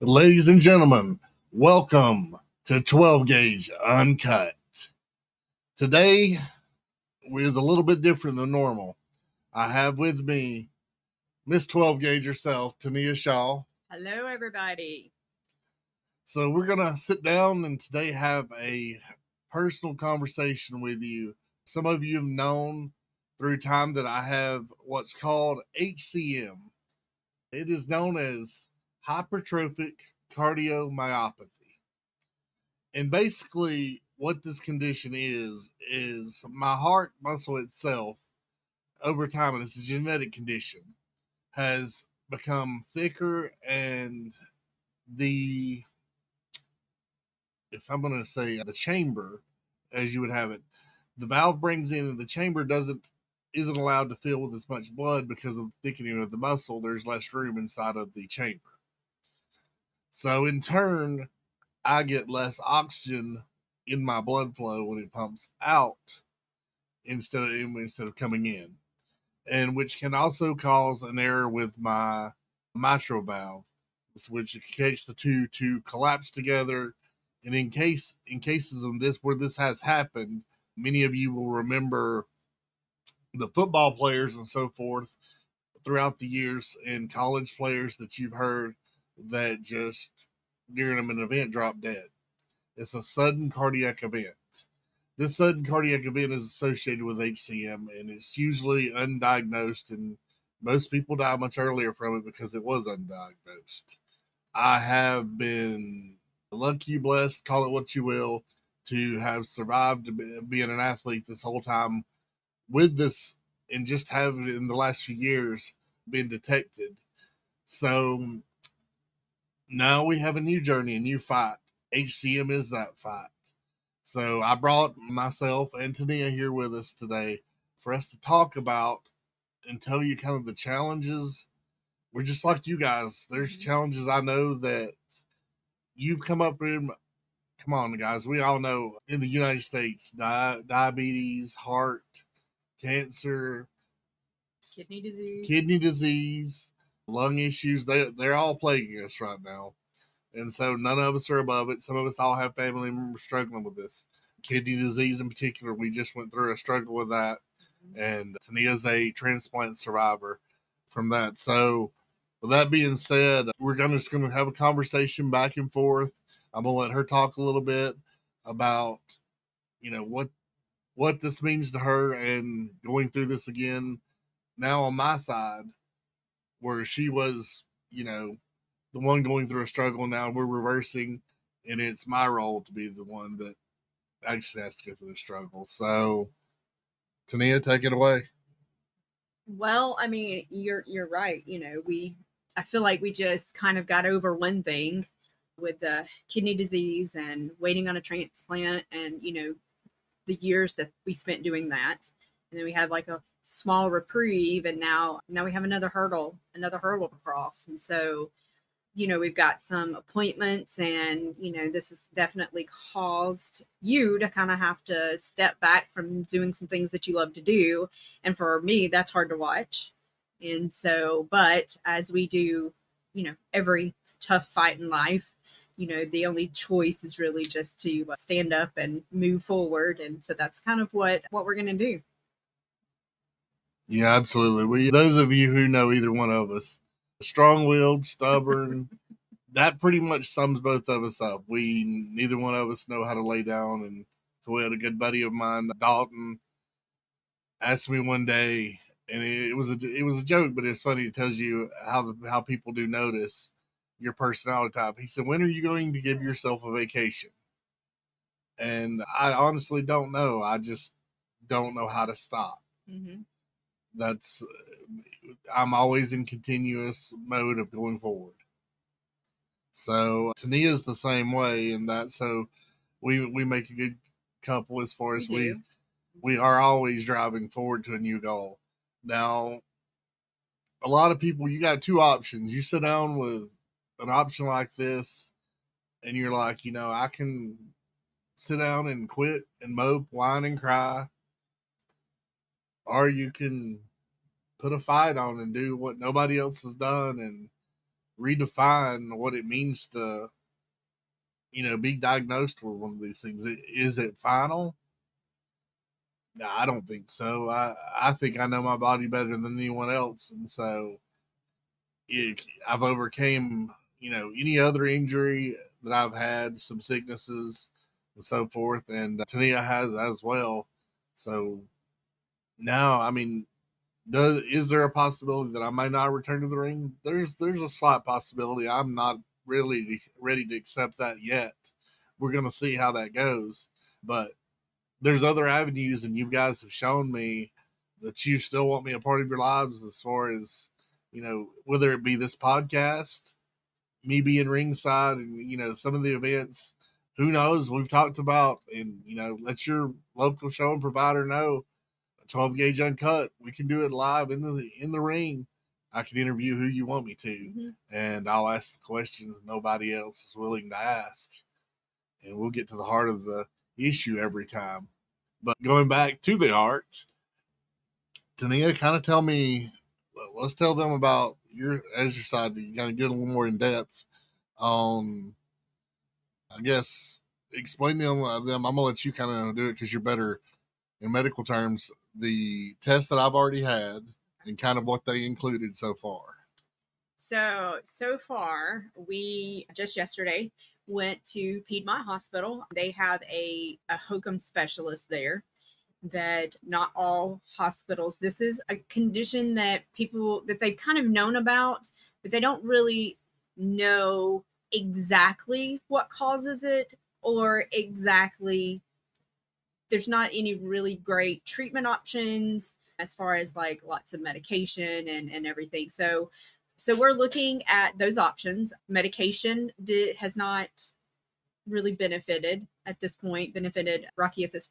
Ladies and gentlemen, welcome to 12 Gauge Uncut. Today is a little bit different than normal. I have with me Miss 12 Gauge herself, Tania Shaw. Hello, everybody. So, we're going to sit down and today have a personal conversation with you. Some of you have known through time that I have what's called HCM. It is known as hypertrophic cardiomyopathy. And basically, what this condition is, is my heart muscle itself, over time, and it's a genetic condition, has become thicker and the, if I'm going to say uh, the chamber, as you would have it, the valve brings in and the chamber doesn't isn't allowed to fill with as much blood because of the thickening of the muscle. There's less room inside of the chamber. So in turn, I get less oxygen in my blood flow when it pumps out instead of instead of coming in, and which can also cause an error with my mitral valve, which case the two to collapse together. And in case in cases of this where this has happened, many of you will remember the football players and so forth throughout the years and college players that you've heard that just during an event drop dead. It's a sudden cardiac event. This sudden cardiac event is associated with HCM and it's usually undiagnosed, and most people die much earlier from it because it was undiagnosed. I have been lucky, blessed, call it what you will, to have survived being an athlete this whole time with this and just have it in the last few years been detected. So now we have a new journey, a new fight. HCM is that fight. So I brought myself and Tania here with us today for us to talk about and tell you kind of the challenges. We're just like you guys. There's mm-hmm. challenges I know that you've come up in. Come on, guys. We all know in the United States, di- diabetes, heart, cancer, kidney disease, kidney disease, lung issues. They they're all plaguing us right now, and so none of us are above it. Some of us all have family members struggling with this kidney disease in particular. We just went through a struggle with that, mm-hmm. and Tania's a transplant survivor from that. So, with that being said, we're gonna just gonna have a conversation back and forth. I'm gonna let her talk a little bit about, you know, what what this means to her and going through this again now on my side where she was, you know, the one going through a struggle. Now we're reversing, and it's my role to be the one that actually has to go through the struggle. So, Tania, take it away. Well, I mean, you're you're right. You know, we I feel like we just kind of got over one thing with the kidney disease and waiting on a transplant, and you know, the years that we spent doing that, and then we had like a small reprieve and now now we have another hurdle another hurdle to cross. And so you know we've got some appointments and you know this has definitely caused you to kind of have to step back from doing some things that you love to do. And for me that's hard to watch. And so but as we do you know every tough fight in life you know the only choice is really just to uh, stand up and move forward. And so that's kind of what what we're going to do yeah, absolutely. We those of you who know either one of us, strong-willed, stubborn, that pretty much sums both of us up. We neither one of us know how to lay down and so we had a good buddy of mine, Dalton, asked me one day, and it, was a it was a joke, but it's funny. It tells you how the, how people do notice your personality type. He said, "When are you going to give yourself a vacation?" And I honestly don't know. I just don't know how to stop. Mm-hmm that's I'm always in continuous mode of going forward. So Tania is the same way in that. So we we make a good couple as far as we we, we are always driving forward to a new goal. Now, a lot of people, you got two options. You sit down with an option like this, and you're like, you know, I can sit down and quit and mope, whine and cry, or you can put a fight on and do what nobody else has done and redefine what it means to, you know, be diagnosed with one of these things. Is it final? No, I don't think so. I I think I know my body better than anyone else, and so it, I've overcame you know any other injury that I've had, some sicknesses and so forth, and uh, Tania has as well. So now, I mean, does is there a possibility that I might not return to the ring? There's there's a slight possibility. I'm not really ready to accept that yet. We're gonna see how that goes, but there's other avenues, and you guys have shown me that you still want me a part of your lives as far as you know, whether it be this podcast, me being ringside, and you know some of the events. Who knows? We've talked about, and you know, let your local show and provider know 12 gauge uncut. We can do it live in the in the ring. I can interview who you want me to, mm-hmm. and I'll ask the questions nobody else is willing to ask, and we'll get to the heart of the issue every time. But going back to the art, Tania, kind of tell me. Let's tell them about your as your side. You kind of get a little more in depth on. I guess explain to them. I'm gonna let you kind of do it because you're better in medical terms the tests that I've already had and kind of what they included so far. So, so far, we just yesterday went to Piedmont Hospital. They have a, a HOCM specialist there that not all hospitals, this is a condition that people that they've kind of known about, but they don't really know exactly what causes it or exactly there's not any really great treatment options as far as like lots of medication and, and everything. So so we're looking at those options. Medication did, has not really benefited at this point, benefited Rocky at this.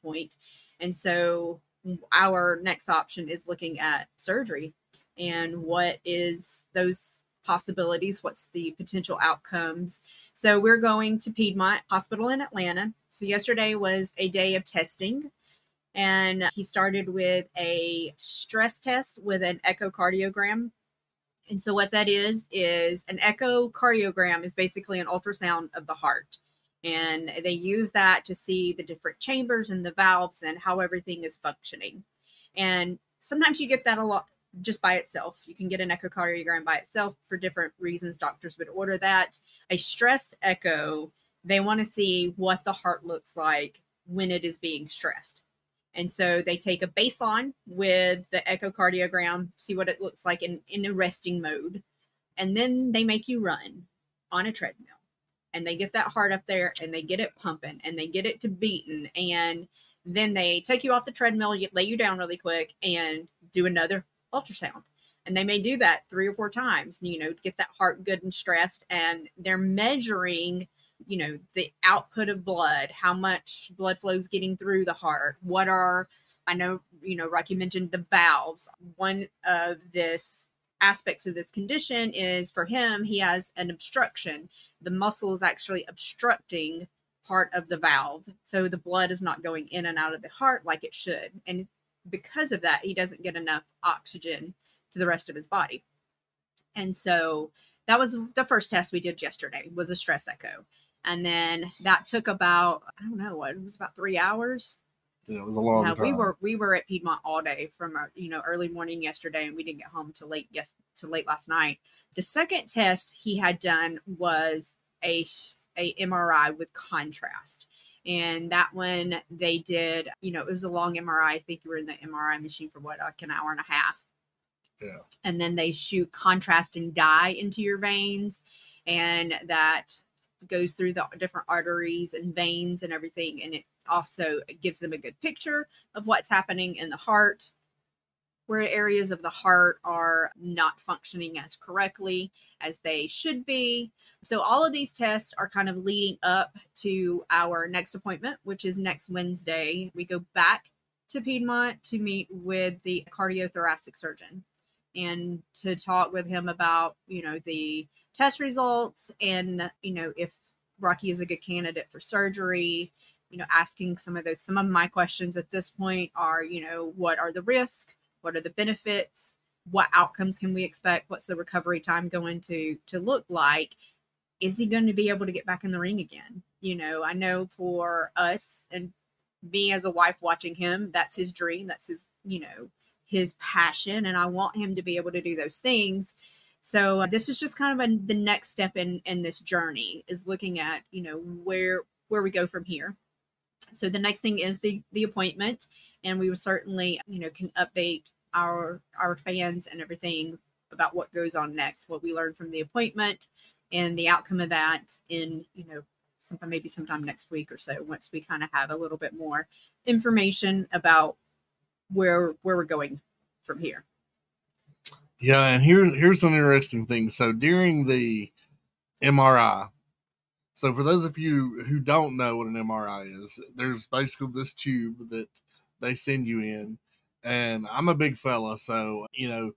And so our next option is looking at surgery and what is those possibilities, what's the potential outcomes. So we're going to Piedmont Hospital in Atlanta so yesterday was a day of testing and he started with a stress test with an echocardiogram. And so what that is is an echocardiogram is basically an ultrasound of the heart. And they use that to see the different chambers and the valves and how everything is functioning. And sometimes you get that a lot just by itself. You can get an echocardiogram by itself for different reasons. Doctors would order that. A stress echo they want to see what the heart looks like when it is being stressed. And so they take a baseline with the echocardiogram, see what it looks like in, in a resting mode. And then they make you run on a treadmill. And they get that heart up there and they get it pumping and they get it to beating. And then they take you off the treadmill, lay you down really quick, and do another ultrasound. And they may do that three or four times, you know, get that heart good and stressed. And they're measuring you know the output of blood how much blood flow is getting through the heart what are i know you know rocky mentioned the valves. One of this aspects of this condition is for him he has an obstruction. The muscle is actually obstructing part of the valve so the blood is not going in and out of the heart like it should. And because of that he doesn't get enough oxygen to the rest of his body. And so that was the first test we did yesterday was a stress echo and then that took about I don't know what it was about three hours. Yeah, it was a long time. We were we were at Piedmont all day from our, you know early morning yesterday, and we didn't get home till late yes till late last night. The second test he had done was a a MRI with contrast, and that one they did. You know, it was a long MRI. I think you were in the MRI machine for what like an hour and a half. Yeah. And then they shoot contrasting dye into your veins, and that goes through the different arteries and veins and everything. And it also gives them a good picture of what's happening in the heart, where areas of the heart are not functioning as correctly as they should be. So, all of these tests are kind of leading up to our next appointment, which is next Wednesday. We go back to Piedmont to meet with the cardiothoracic surgeon and to talk with him about, you know, the test results and you know if rocky is a good candidate for surgery you know asking some of those some of my questions at this point are you know what are the risks what are the benefits what outcomes can we expect? What's the recovery time going to to look like? Is he going to be able to get back in the ring again? You know, I know for us and me as a wife watching him, that's his dream. That's his, you know, his passion, and I want him to be able to do those things. So uh, this is just kind of a, the next step in in this journey is looking at you know where where we go from here. So the next thing is the the appointment, and we will certainly you know can update our our fans and everything about what goes on next, what we learned from the appointment, and the outcome of that in you know sometime maybe sometime next week or so once we kind of have a little bit more information about where where we're going from here. Yeah, and here here's an interesting thing. So during the MRI, so for those of you who don't know what an MRI is, there's basically this tube that they send you in, and I'm a big fella, so you know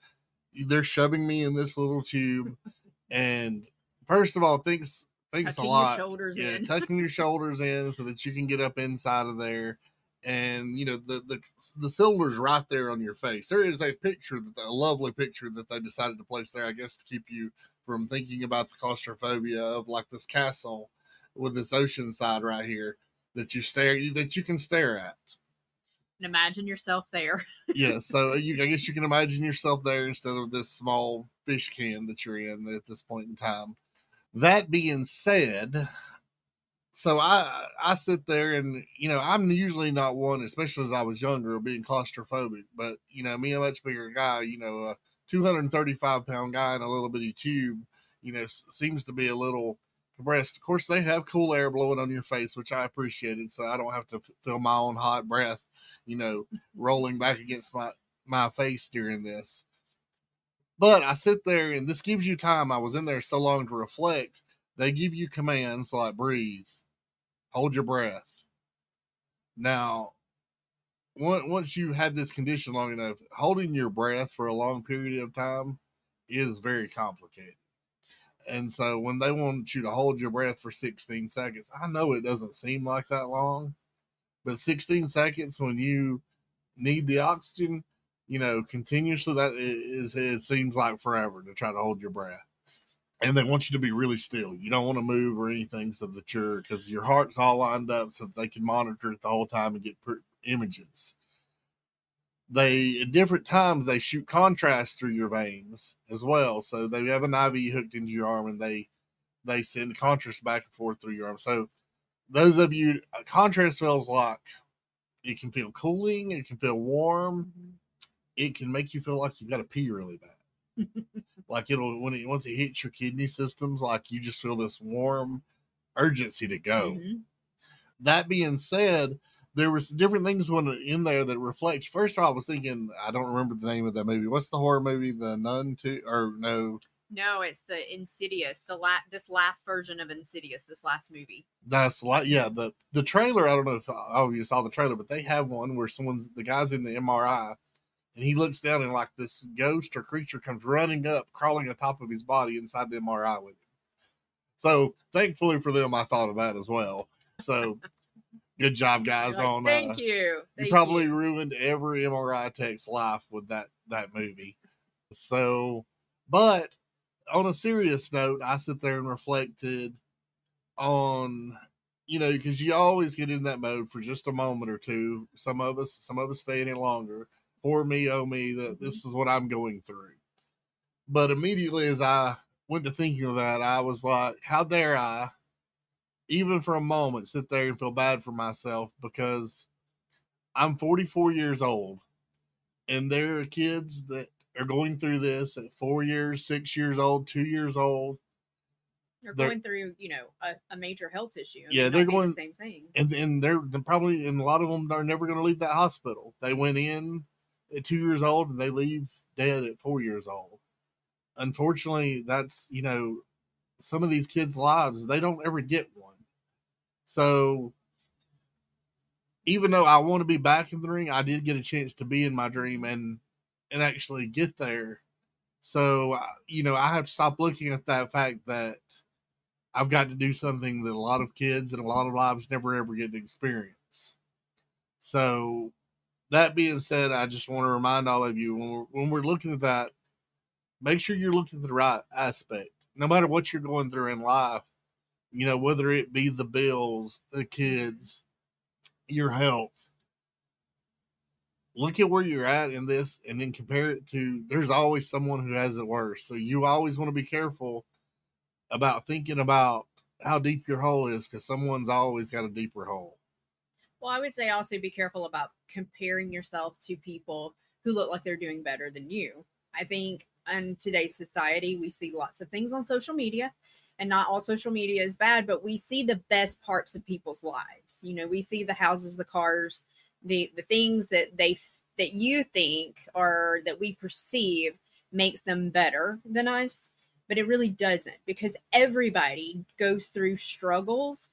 they're shoving me in this little tube, and first of all, thanks thanks Tucking a your lot. shoulders yeah, in. tucking your shoulders in so that you can get up inside of there. And you know the the the cylinder's right there on your face. There is a picture that a lovely picture that they decided to place there, I guess, to keep you from thinking about the claustrophobia of like this castle with this ocean side right here that you stare that you can stare at. And imagine yourself there. Yeah, so you I guess you can imagine yourself there instead of this small fish can that you're in at this point in time. That being said, so I I sit there and you know I'm usually not one, especially as I was younger, being claustrophobic. But you know me, a much bigger guy, you know, a 235 pound guy in a little bitty tube, you know, s- seems to be a little compressed. Of course, they have cool air blowing on your face, which I appreciated, so I don't have to f- feel my own hot breath, you know, rolling back against my my face during this. But I sit there and this gives you time. I was in there so long to reflect. They give you commands like breathe, hold your breath. Now, on- once you've had this condition long enough, holding your breath for a long period of time is very complicated. And so when they want you to hold your breath for 16 seconds, I know it doesn't seem like that long, but 16 seconds when you need the oxygen, you know, continuously, that is, it seems like forever to try to hold your breath. And they want you to be really still. You don't want to move or anything so that you're, because your heart's all lined up so that they can monitor it the whole time and get per- images. They, at different times, they shoot contrast through your veins as well. So they have an IV hooked into your arm and they, they send contrast back and forth through your arm. So those of you, uh, contrast feels like it can feel cooling, it can feel warm, it can make you feel like you've got to pee really bad. like it'll when it once it hits your kidney systems, like you just feel this warm urgency to go. Mhm. That being said, there was different things when in there that reflect. First of all, I was thinking I don't remember the name of that movie. What's the horror movie? The Nun two or no? No, it's the Insidious, the la- this last version of Insidious, this last movie. That's like yeah. The the trailer. I don't know if oh you saw the trailer, but they have one where someone's the guy's in the MRI, and he looks down and like this ghost or creature comes running up, crawling on top of his body inside the MRI with him. So thankfully for them, I thought of that as well. So good job, guys. Like, on Thank uh, you. you probably you." ruined every MRI tech's life with that that movie. So, but on a serious note, I sit there and reflected on you know because you always get in that mode for just a moment or two. Some of us, some of us stay in it longer. Poor me, oh me, that mm-hmm. this is what I'm going through. But immediately as I went to thinking of that, I was like, how dare I, even for a moment, sit there and feel bad for myself because I'm 44 years old and there are kids that are going through this at four years, six years old, two years old, They're they're- going through, you know, a, a major health issue. Yeah, they're going- the same thing. and and they're, they're probably and a lot of them are never going to leave that hospital. They went in at two years old and they leave dead at four years old. Unfortunately, that's you know some of these kids' lives they don't ever get one. So even though I want to be back in the ring, I did get a chance to be in my dream and and actually get there. So you know I have to stop looking at that fact that I've got to do something that a lot of kids and a lot of lives never ever get to experience. So, that being said, I just want to remind all of you when we're, when we're looking at that, make sure you're looking at the right aspect. No matter what you're going through in life, you know, whether it be the bills, the kids, your health, look at where you're at in this and then compare it to there's always someone who has it worse. So you always want to be careful about thinking about how deep your hole is because someone's always got a deeper hole. Well, I would say also be careful about comparing yourself to people who look like they're doing better than you. I think in today's society, we see lots of things on social media, and not all social media is bad, but we see the best parts of people's lives. You know, we see the houses, the cars, the the things that they that you think or that we perceive makes them better than us but it really doesn't because everybody goes through struggles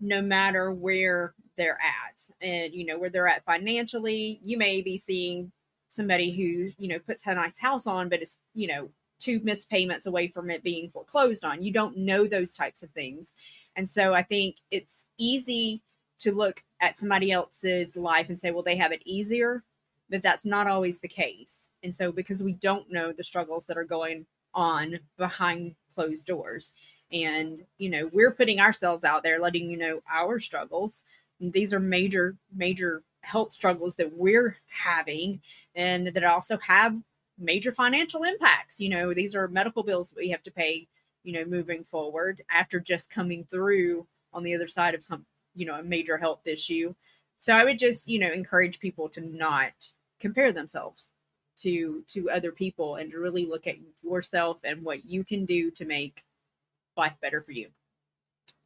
no matter where they're at and you know where they're at financially you may be seeing somebody who you know puts a nice house on but it's you know two missed payments away from it being foreclosed on. You don't know those types of things. And so i think it's easy to look at somebody else's life and say well they have it easier but that's not always the case. And so because we don't know the struggles that are going on behind closed doors. And, you know, we're putting ourselves out there, letting you know our struggles. These are major, major health struggles that we're having and that also have major financial impacts. You know, these are medical bills that we have to pay, you know, moving forward after just coming through on the other side of some, you know, a major health issue. So I would just, you know, encourage people to not compare themselves to to other people and to really look at yourself and what you can do to make life better for you.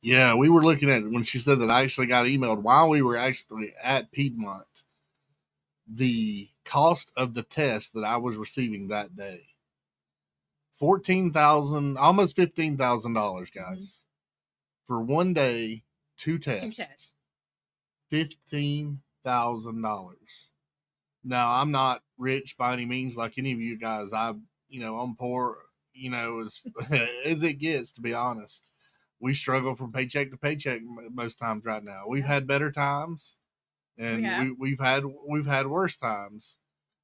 Yeah, we were looking at when she said that I actually got emailed while we were actually at Piedmont the cost of the test that I was receiving that day. Fourteen thousand, almost fifteen thousand dollars, guys, mm-hmm. for one day, two tests. Two tests. Fifteen thousand dollars. Now, I'm not rich by any means, like any of you guys. I, you know, I'm poor, you know, as as it gets. To be honest, we struggle from paycheck to paycheck most times right now. We've had better times, and yeah. we, we've had we've had worse times.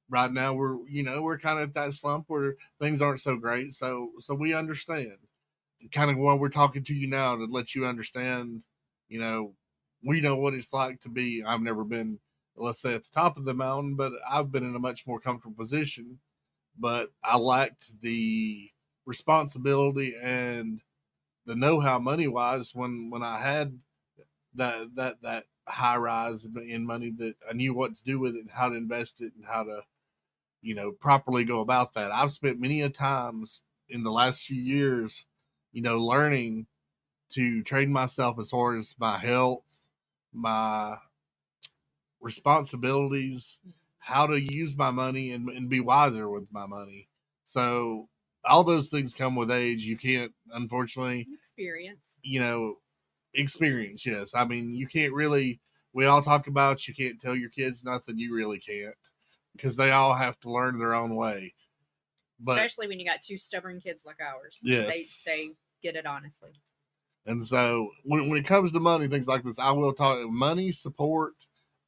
Right now, we're you know we're kind of at that slump where things aren't so great. So so we understand. Kind of why we're talking to you now to let you understand. You know, we know what it's like to be. I've never been let's say at the top of the mountain, but I've been in a much more comfortable position. But I lacked the responsibility and the know-how money wise when when I had that that that high rise in money that I knew what to do with it and how to invest it and how to you know properly go about that. I've spent many a times in the last few years, you know, learning to train myself as far as my health, my responsibilities, mm-hmm. how to use my money and, and be wiser with my money. So all those things come with age. You can't, unfortunately, experience. You know, experience. Yes, I mean you can't really. We all talk about you can't tell your kids nothing. You really can't because they all have to learn their own way. But, Especially when you got two stubborn kids like ours. Yes, they they get it honestly. And so when when it comes to money, things like this, I will talk money support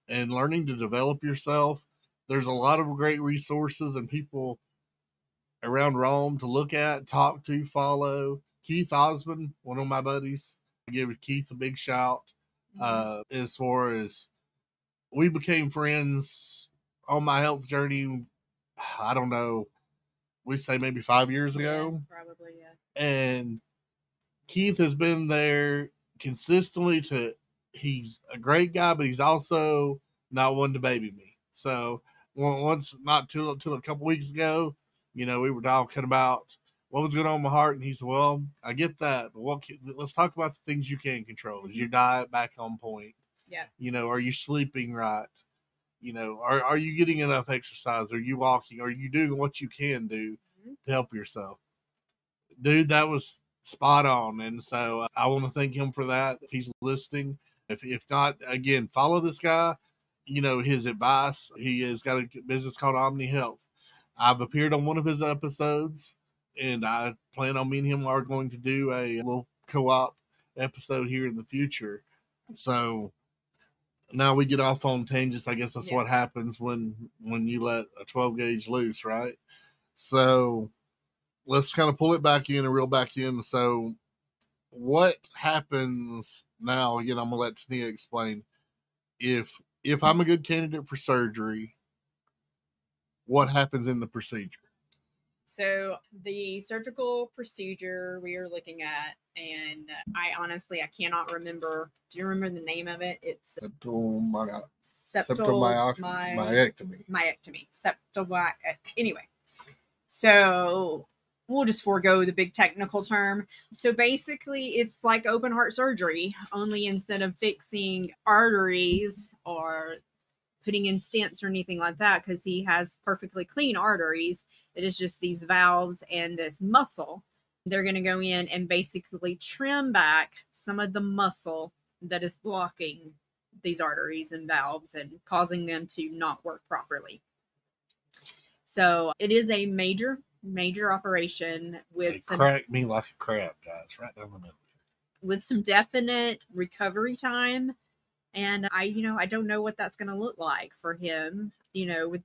and learning to develop yourself. There's a lot of great resources and people around Rome to look at, talk to, follow. Keith Osmond, one of my buddies, I give Keith a big shout. Mm-hmm. Uh, as far as we became friends on my health journey, I don't know, we say maybe five years ago. Yeah, probably, yeah. And Keith has been there consistently to he's a great guy, but he's also not one to baby me. So once, not too, till a couple weeks ago, you know, we were talking about what was going on in my heart, and he said, "Well, I get that, but what? let's talk about the things you can control. Is your mm-hmm. diet back on point? Yeah. You know, are you sleeping right? You know, are are you getting enough exercise? Are you walking? Are you doing what you can do mm-hmm. to help yourself? Dude, that was spot on, and so uh, I want to thank him for that. If he's listening, if if not, again, follow this guy. You know his advice. He has got a business called Omni Health. I've appeared on one of his episodes, and I plan on me and him are going to do a little co-op episode here in the future. So now we get off on tangents. I guess that's yeah. what happens when when you let a 12 gauge loose, right? So let's kind of pull it back in and reel back in. So, what happens now? Again, I'm gonna let Tania explain. If if I'm a good candidate for surgery, what happens in the procedure? So the surgical procedure we are looking at, and I honestly I cannot remember. Do you remember the name of it? It's septal my- myectomy. myectomy. Septal anyway. So we'll just forego the big technical term. So basically, it's like open heart surgery, only instead of fixing arteries or putting in stents or anything like that, because he has perfectly clean arteries. It is just these valves and this muscle. They're going to go in and basically trim back some of the muscle that is blocking these arteries and valves and causing them to not work properly. So it is a major, major operation with They some crack me like a crab, guys, right down the middle. with some definite recovery time. And I, you know, I don't know what that's going to look like for him. You know, with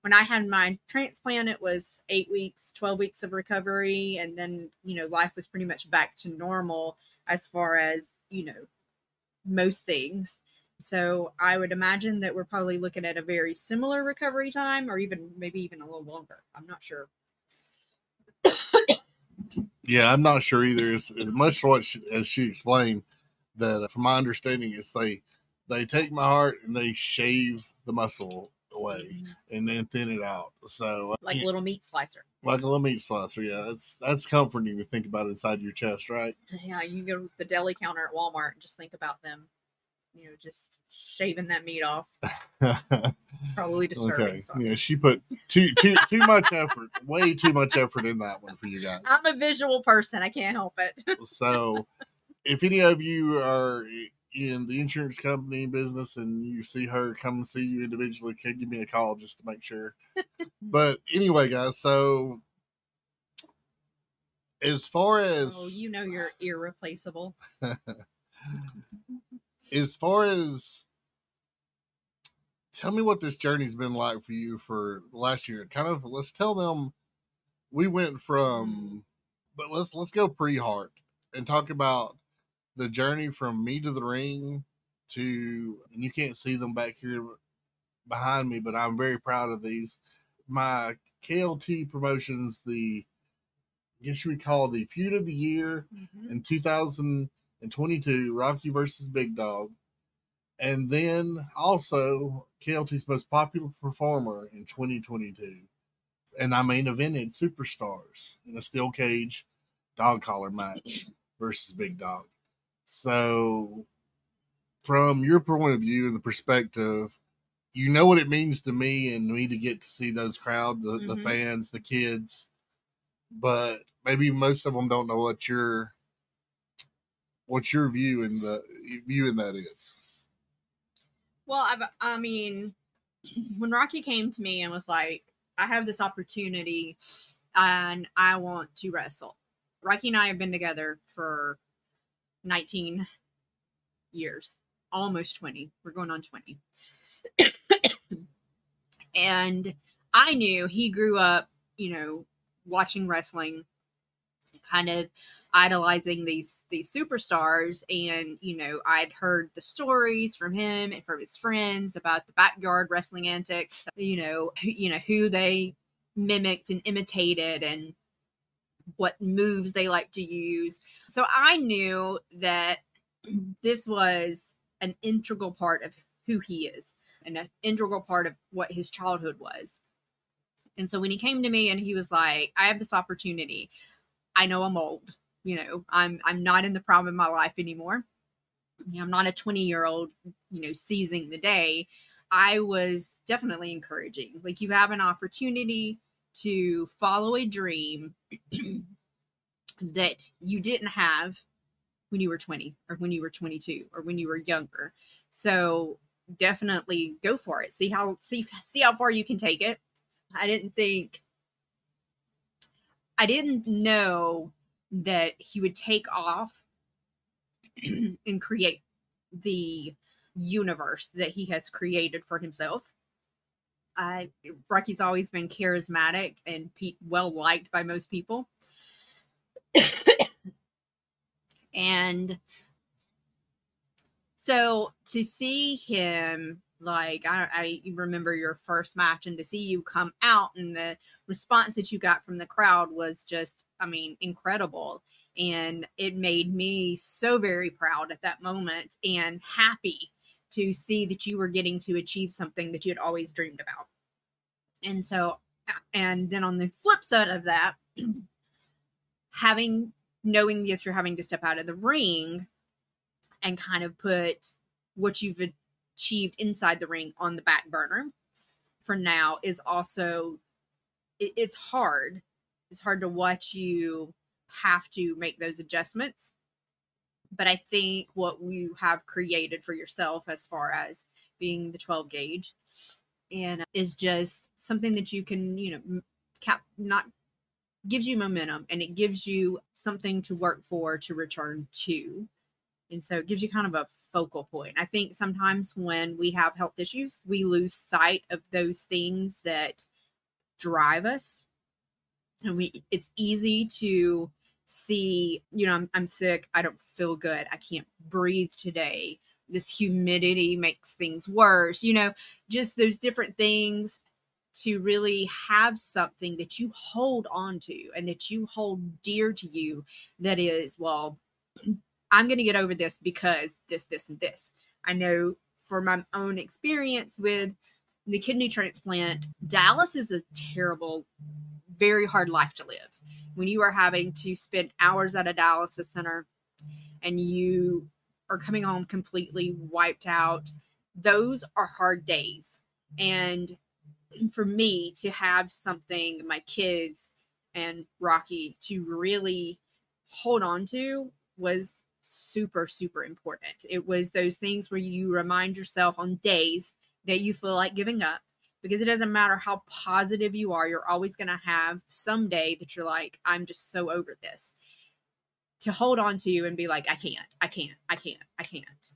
when I had my transplant, it was eight weeks, 12 weeks of recovery. And then, you know, life was pretty much back to normal as far as, you know, most things. So I would imagine that we're probably looking at a very similar recovery time or even maybe even a little longer. I'm not sure. Yeah, I'm not sure either. As, much what she, as she explained, that from my understanding, it's they they take my heart and they shave the muscle away and then thin it out. So Like a little meat slicer. like a little meat slicer. Yeah, that's that's comforting to think about inside your chest, right? Yeah, you go to the deli counter at Walmart and just think about them, you know, just shaving that meat off. It's probably disturbing. okay. Sorry. Yeah, she put too too too much effort, way too much effort in that one for you guys. I'm a visual person. I can't help it. So, if any of you are in the insurance company business and you see her come see you individually, can give me a call just to make sure. but anyway, guys, so as far oh, as oh, you know you're irreplaceable. as far as tell me what this journey's been like for you for last year. Kind of let's tell them we went from but let's let's go pre-heart and talk about the journey from me to the ring to and you can't see them back here behind me, but I'm very proud of these. My KLT promotions, the I guess you would call the feud of the year Mhm. in 2022, Rocky versus Big Dog. And then also KLT's most popular performer in 2022. And I main evented Superstars in a steel cage dog collar match versus Big Dog. So, from your point of view and the perspective, you know what it means to me and me to get to see those crowd, the, the Mhm. fans, the kids, but maybe most of them don't know what your what your view in the view in that is. Well, I've, I mean, when Rocky came to me and was like, I have this opportunity and I want to wrestle. Rocky and I have been together for 19 years, almost 20. We're going on 20. and I knew he grew up, you know, watching wrestling, kind of idolizing these these superstars and you know i'd heard the stories from him and from his friends about the backyard wrestling antics you know you know who they mimicked and imitated and what moves they like to use. So i knew that this was an integral part of who he is and an integral part of what his childhood was. And so when he came to me and he was like i have this opportunity. I know i'm old you know i'm i'm not in the prime of my life anymore. I'm not a 20 year old you know seizing the day. I was definitely encouraging. Like you have an opportunity to follow a dream that you didn't have when you were 20 or when you were 22 or when you were younger. So definitely go for it. See how see see how far you can take it. I didn't think i didn't know that he would take off and create the universe that he has created for himself I always been charismatic and pe- well liked by most people. and so to see him like I, I remember your first match and to see you come out and the response that you got from the crowd was just i mean incredible and it made me so very proud at that moment and happy to see that you were getting to achieve something that you had always dreamed about. And so and then on the flip side of that having knowing that you're having to step out of the ring and kind of put what you've achieved inside the ring on the back burner for now is also it, it's hard. It's hard to watch you have to make those adjustments but i think what you have created for yourself as far as being the 12 gauge and uh, is just something that you can you know cap not gives you momentum and it gives you something to work for to return to and so it gives you kind of a focal point. I think sometimes when we have health issues, we lose sight of those things that drive us. And we it's easy to see, you know, I'm, I'm sick, I don't feel good, I can't breathe today. This humidity makes things worse, you know, just those different things to really have something that you hold on to and that you hold dear to you that is, well, I'm going to get over this because this, this, and this. I know for my own experience with the kidney transplant, dialysis is a terrible, very hard life to live. When you are having to spend hours at a dialysis center and you are coming home completely wiped out, those are hard days. And for me to have something, my kids and Rocky to really hold on to was super, super important. It was those things where you remind yourself on days that you feel like giving up because it doesn't matter how positive you are, you're always going to have some day that you're like, I'm just so over this. To hold on to you and be like, I can't, I can't, I can't, I can't.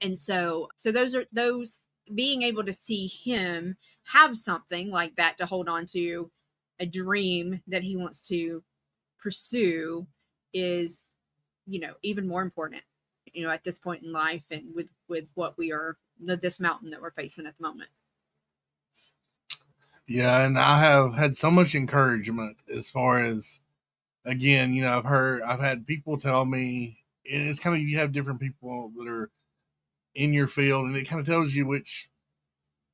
And so, so those are those being able to see him have something like that to hold on to, a dream that he wants to pursue is you know even more important you know at this point in life and with with what we are this mountain that we're facing at the moment yeah and i have had so much encouragement as far as again you know i've heard i've had people tell me and it's kind of you have different people that are in your field and it kind of tells you which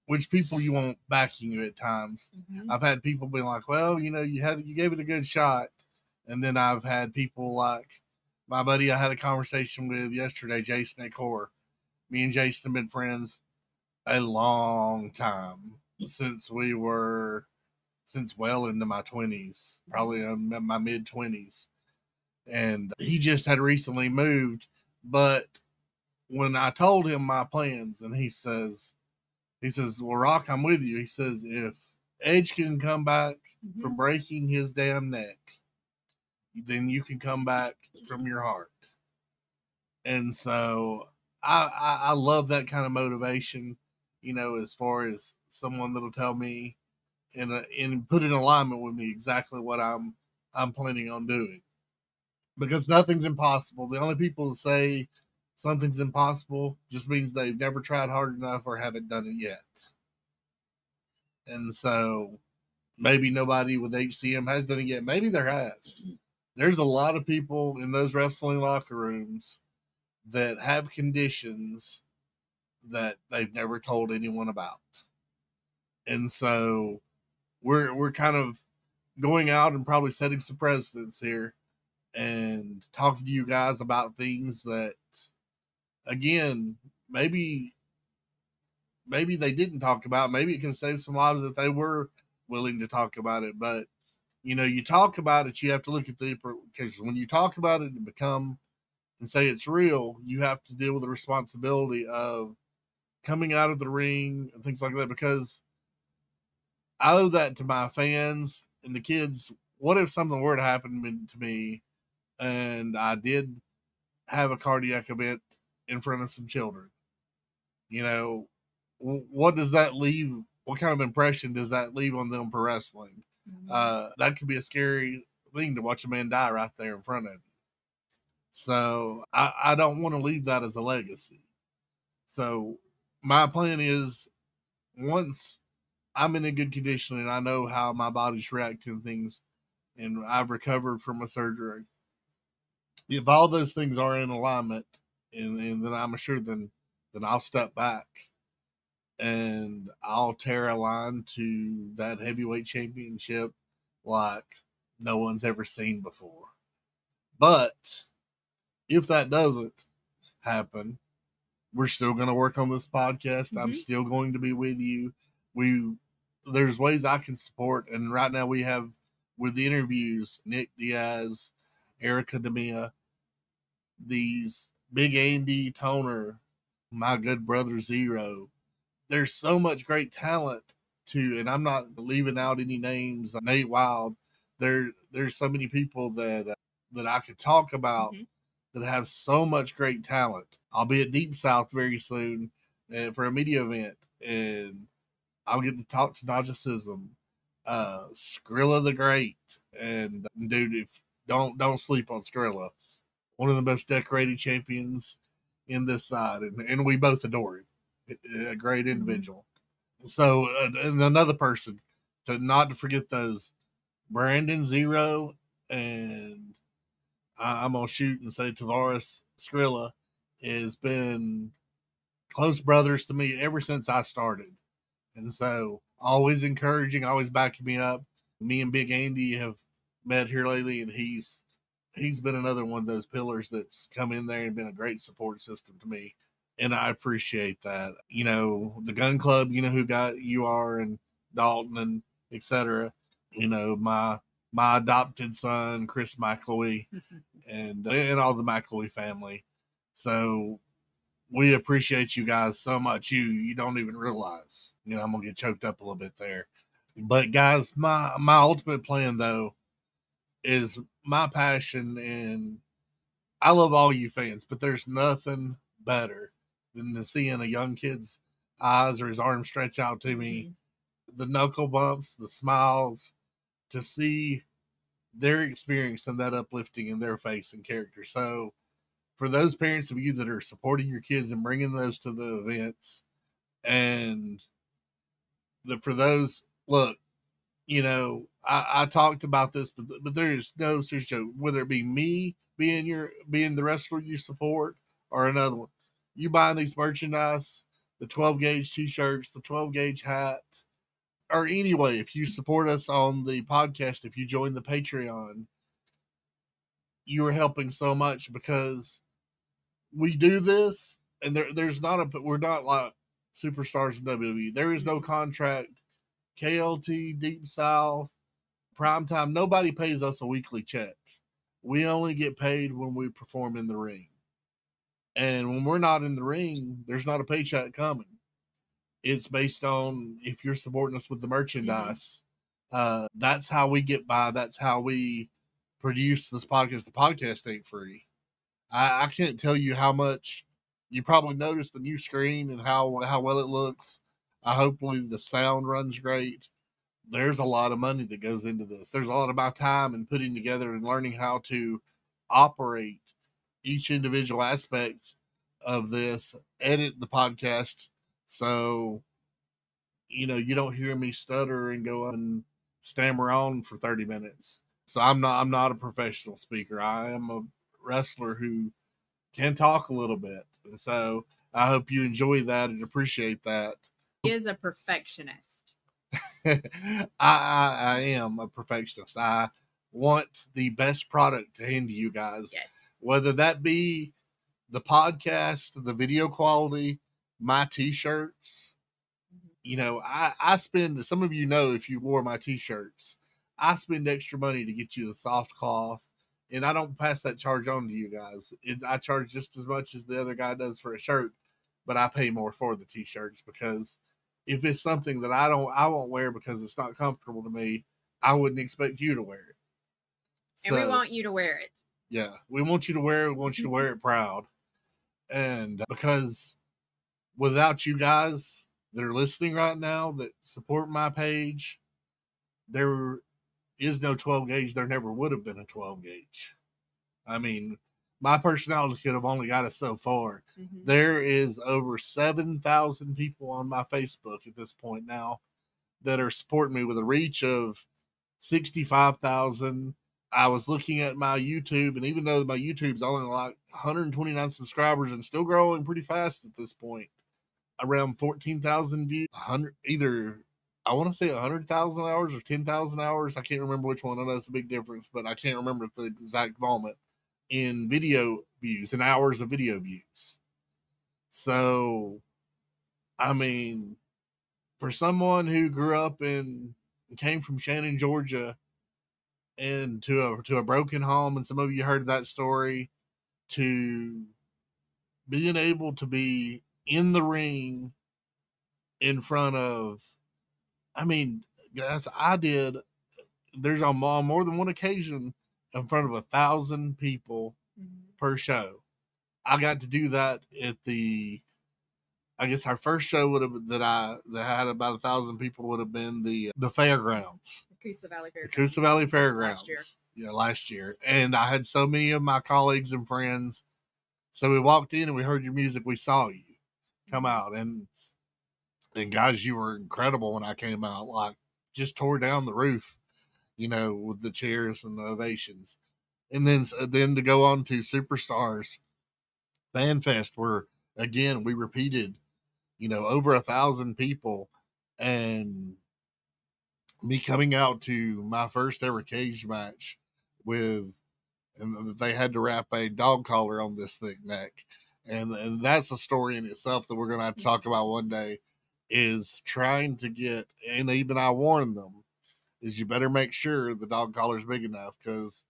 which people you want backing you at times mm-hmm. i've had people be like well you know you had you gave it a good shot and then i've had people like my buddy I had a conversation with yesterday, Jason Acor. Me and Jason have been friends a long time since we were since well into my twenties, probably in my mid twenties. And he just had recently moved, but when I told him my plans, and he says, he says, "Well, Rock, I'm with you." He says, "If Edge can come back mm-hmm. from breaking his damn neck, then you can come back from your heart. And so I, I, I love that kind of motivation, you know, as far as someone that'll tell me and put in alignment with me exactly what I'm I'm planning on doing. Because nothing's impossible. The only people that say something's impossible just means they've never tried hard enough or haven't done it yet. And so maybe nobody with HCM has done it yet. Maybe there has there's a lot of people in those wrestling locker rooms that have conditions that they've never told anyone about. And so we're we're kind of going out and probably setting some precedents here and talking to you guys about things that again maybe maybe they didn't talk about. Maybe it can save some lives if they were willing to talk about it. But you know, you talk about it, you have to look at the because when you talk about it and become and say it's real, you have to deal with the responsibility of coming out of the ring and things like that because I owe that to my fans and the kids. What if something were to happen to me and I did have a cardiac event in front of some children? You know, what does that leave what kind of impression does that leave on them for wrestling? Mhm. Uh, that could be a scary thing to watch a man die right there in front of you. So I, I don't want to leave that as a legacy. So my plan is once I'm in a good condition and I know how my body's reacting to things and I've recovered from a surgery, if all those things are in alignment and, and then I'm assured then then I'll step back and I'll tear a line to that heavyweight championship like no one's ever seen before. But if that doesn't happen, we're still going to work on this podcast. I'm Mhm. still going to be with you. We there's ways I can support, and right now we have with the interviews Nick Diaz, Erica Demia, these Big Andy Toner, my good brother Zero. There's so much great talent to, and I'm not leaving out any names. Nate Wild. There, there's so many people that uh, that I could talk about Mhm. that have so much great talent. I'll be at Deep South very soon uh, for a media event, and I'll get to talk to Najacism, uh, Skrilla the Great, and dude, if don't don't sleep on Skrilla, one of the most decorated champions in this side, and, and we both adore him. A great individual. So, uh, and another person to not to forget those, Brandon Zero, and I, I'm gonna shoot and say Tavares Skrilla has been close brothers to me ever since I started. And so always encouraging, always backing me up. Me and Big Andy have met here lately and he's he's been another one of those pillars that's come in there and been a great support system to me. And I appreciate that. You know, the gun club, you know who got you are and Dalton and etc. You know, my my adopted son, Chris McElwee, and and all the McElwee family. So we appreciate you guys so much. You you don't even realize. You know, I'm gonna get choked up a little bit there. But guys, my my ultimate plan though is my passion and I love all you fans, but there's nothing better than to seeing a young kid's eyes or his arms stretch out to me, mm-hmm. the knuckle bumps, the smiles, to see their experience and that uplifting in their face and character. So for those parents of you that are supporting your kids and bringing those to the events and the for those look you know i, I talked about this but but there is no serious joke whether it be me being your being the wrestler you support or another one. You buying these merchandise the 12 gauge t-shirts the 12 gauge hat or anyway if you support us on the podcast if you join the patreon you are helping so much because we do this and there there's not a we're not like superstars in WWE. There is no contract. KLT, Deep South, Primetime, nobody pays us a weekly check. We only get paid when we perform in the ring. And when we're not in the ring, there's not a paycheck coming. It's based on if you're supporting us with the merchandise. Uh, that's how we get by. That's how we produce this podcast. The podcast ain't free. I, I can't tell you how much you probably noticed the new screen and how how well it looks. I hopefully the sound runs great. There's a lot of money that goes into this. There's a lot of my time in putting together and learning how to operate each individual aspect of this, edit the podcast so you know you don't hear me stutter and go and stammer on for 30 minutes. So I'm not I'm not a professional speaker. I am a wrestler who can talk a little bit. And so I hope you enjoy that and appreciate that. He is a perfectionist. I, I, I am a perfectionist. I want the best product to hand to you guys, Yes. whether that be the podcast, the video quality, my t-shirts. Mm-hmm. You know, I, I spend some of you know if you wore my t-shirts, I spend extra money to get you the soft cloth and I don't pass that charge on to you guys. It, I charge just as much as the other guy does for a shirt, but I pay more for the t-shirts because if it's something that I don't, I won't wear because it's not comfortable to me. I wouldn't expect you to wear it. and we want you to wear it. yeah, we want you to wear it. We want you to wear it proud, and because without you guys, that are listening right now that support my page, there is no 12 gauge. There never would have been a 12 gauge. I mean, my personality could have only got us so far. Mhm. There is over 7,000 people on my Facebook at this point now that are supporting me with a reach of 65,000. I was looking at my YouTube, and even though my YouTube's only like 129 subscribers and still growing pretty fast at this point, around 14,000 views, 100, either I want to say 100,000 hours or 10,000 hours. I can't remember which one. I know it's a big difference, but I can't remember the exact moment in video views and hours of video views. So, I mean, for someone who grew up in came from Shannon, Georgia, and to a to a broken home, and some of you heard that story, to being able to be in the ring in front of, I mean, guys, I did. There's on more more than one occasion in front of a thousand people Mhm. per show. I got to do that at the. I guess our first show would have that I that had about a thousand people would have been the the fairgrounds, The Coosa Valley Fair. the Coosa Valley Fairgrounds. year. Yeah, last year, and I had so many of my colleagues and friends. So we walked in and we heard your music. We saw you come out, and and guys, you were incredible when I came out. Like just tore down the roof, you know, with the chairs and the ovations. And then then to go on to Superstars Fan Fest, where again we repeated, you know, over a thousand people, and me coming out to my first ever cage match with, and they had to wrap a dog collar on this thick neck, and and that's a story in itself that we're gonna have to talk about one day. Is trying to get, and even I warned them, is you better make sure the dog collar's big enough because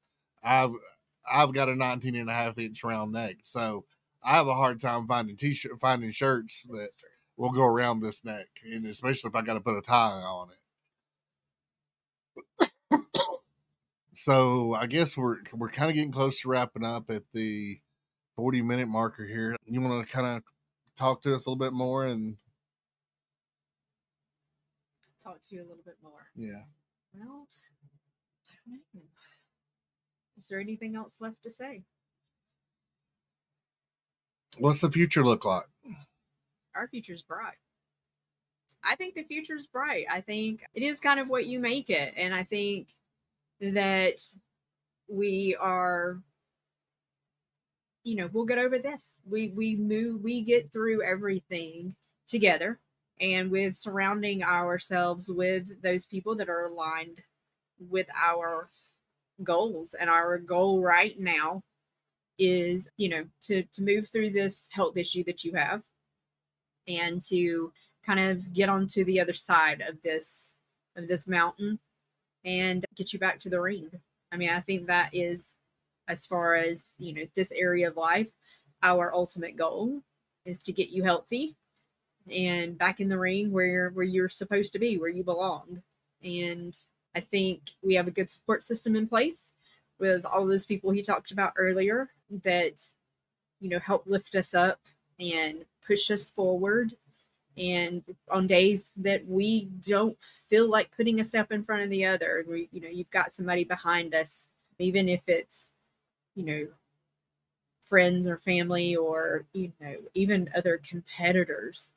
I've I've got a 19 and a half inch round neck, so I have a hard time finding t-shirt finding shirts that will go around this neck, and especially if I got to put a tie on it. so I guess we're we're kind of getting close to wrapping up at the 40 minute marker here. You want to kind of talk to us a little bit more, and Talk to you a little bit more. yeah, Well, I don't know. Is there anything else left to say? what's the future look like? Our future's bright. I think the future's bright. I think it is kind of what you make it. And I think that we are you know, we'll get over this. We we move we get through everything together and with surrounding ourselves with those people that are aligned with our goals. And our goal right now is you know to to move through this health issue that you have and to kind of get onto the other side of this of this mountain and get you back to the ring. I mean i think that is as far as you know this area of life our ultimate goal is to get you healthy and back in the ring where where you're supposed to be where you belong. And i think we have a good support system in place with all those people he talked about earlier that you know help lift us up and push us forward. And on days that we don't feel like putting a step in front of the other we you know you've got somebody behind us even if it's you know friends or family or you know even other competitors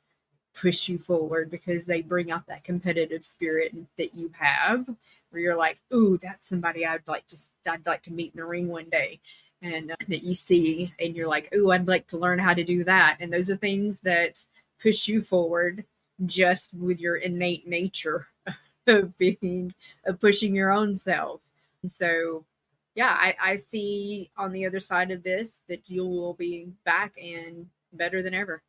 push you forward because they bring out that competitive spirit that you have where you're like ooh that's somebody i'd like to i'd like to meet in the ring one day. And uh, that you see and you're like ooh i'd like to learn how to do that. And those are things that push you forward just with your innate nature of being of pushing your own self. And so yeah I, I see on the other side of this that you will be back and better than ever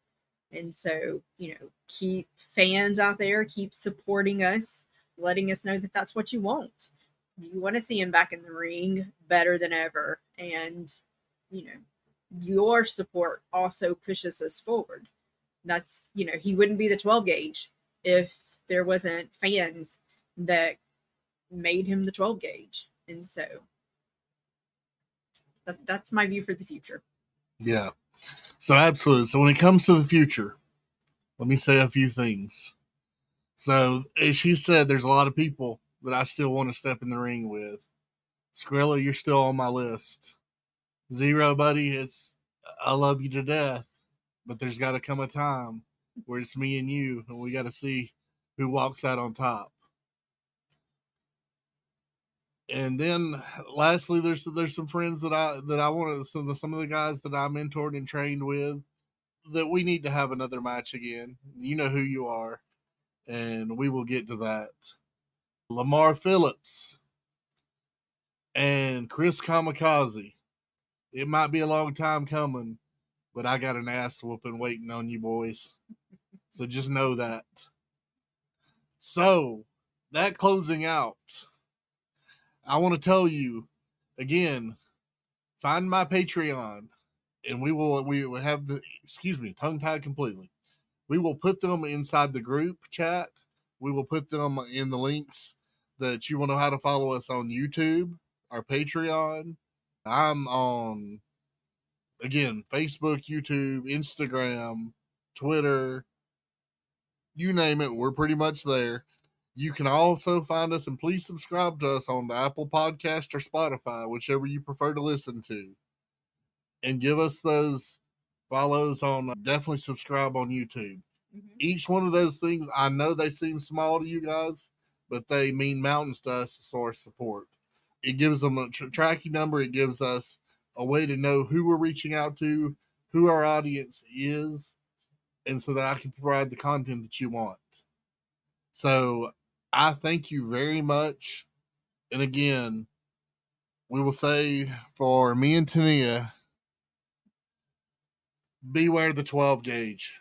and so you know keep fans out there keep supporting us letting us know that that's what you want. You want to see him back in the ring better than ever. And you know your support also pushes us forward. That's you know he wouldn't be the 12 gauge if there wasn't fans that made him the 12 gauge. And so that, that's my view for the future. Yeah. So absolutely. So when it comes to the future, let me say a few things. So, as she said, there's a lot of people that I still want to step in the ring with. Skrilla, you're still on my list. Zero, buddy, it's I love you to death, but there's got to come a time where it's me and you, and we got to see who walks out on top. And then, lastly, there's there's some friends that I that I want to some some of the guys that I mentored and trained with that we need to have another match again. You know who you are, and we will get to that. Lamar Phillips and Chris Kamikaze. It might be a long time coming, but I got an ass whooping waiting on you boys. So just know that. So, that closing out, I want to tell you again find my Patreon and we will we will have the excuse me tongue tied completely. We will put them inside the group chat. We will put them in the links that you want to know how to follow us on YouTube, our Patreon. I'm on again Facebook, YouTube, Instagram, Twitter, you name it. We're pretty much there. You can also find us and please subscribe to us on the Apple Podcast or Spotify, whichever you prefer to listen to and give us those follows on definitely subscribe on YouTube. Mm-hmm. Each one of those things, I know they seem small to you guys, but they mean mountains to us as far as support. It gives them a tr- tracking number, it gives us a way to know who we're reaching out to, who our audience is, and so that I can provide the content that you want. So I thank you very much. And again, we will say for me and Tania, beware the 12 gauge.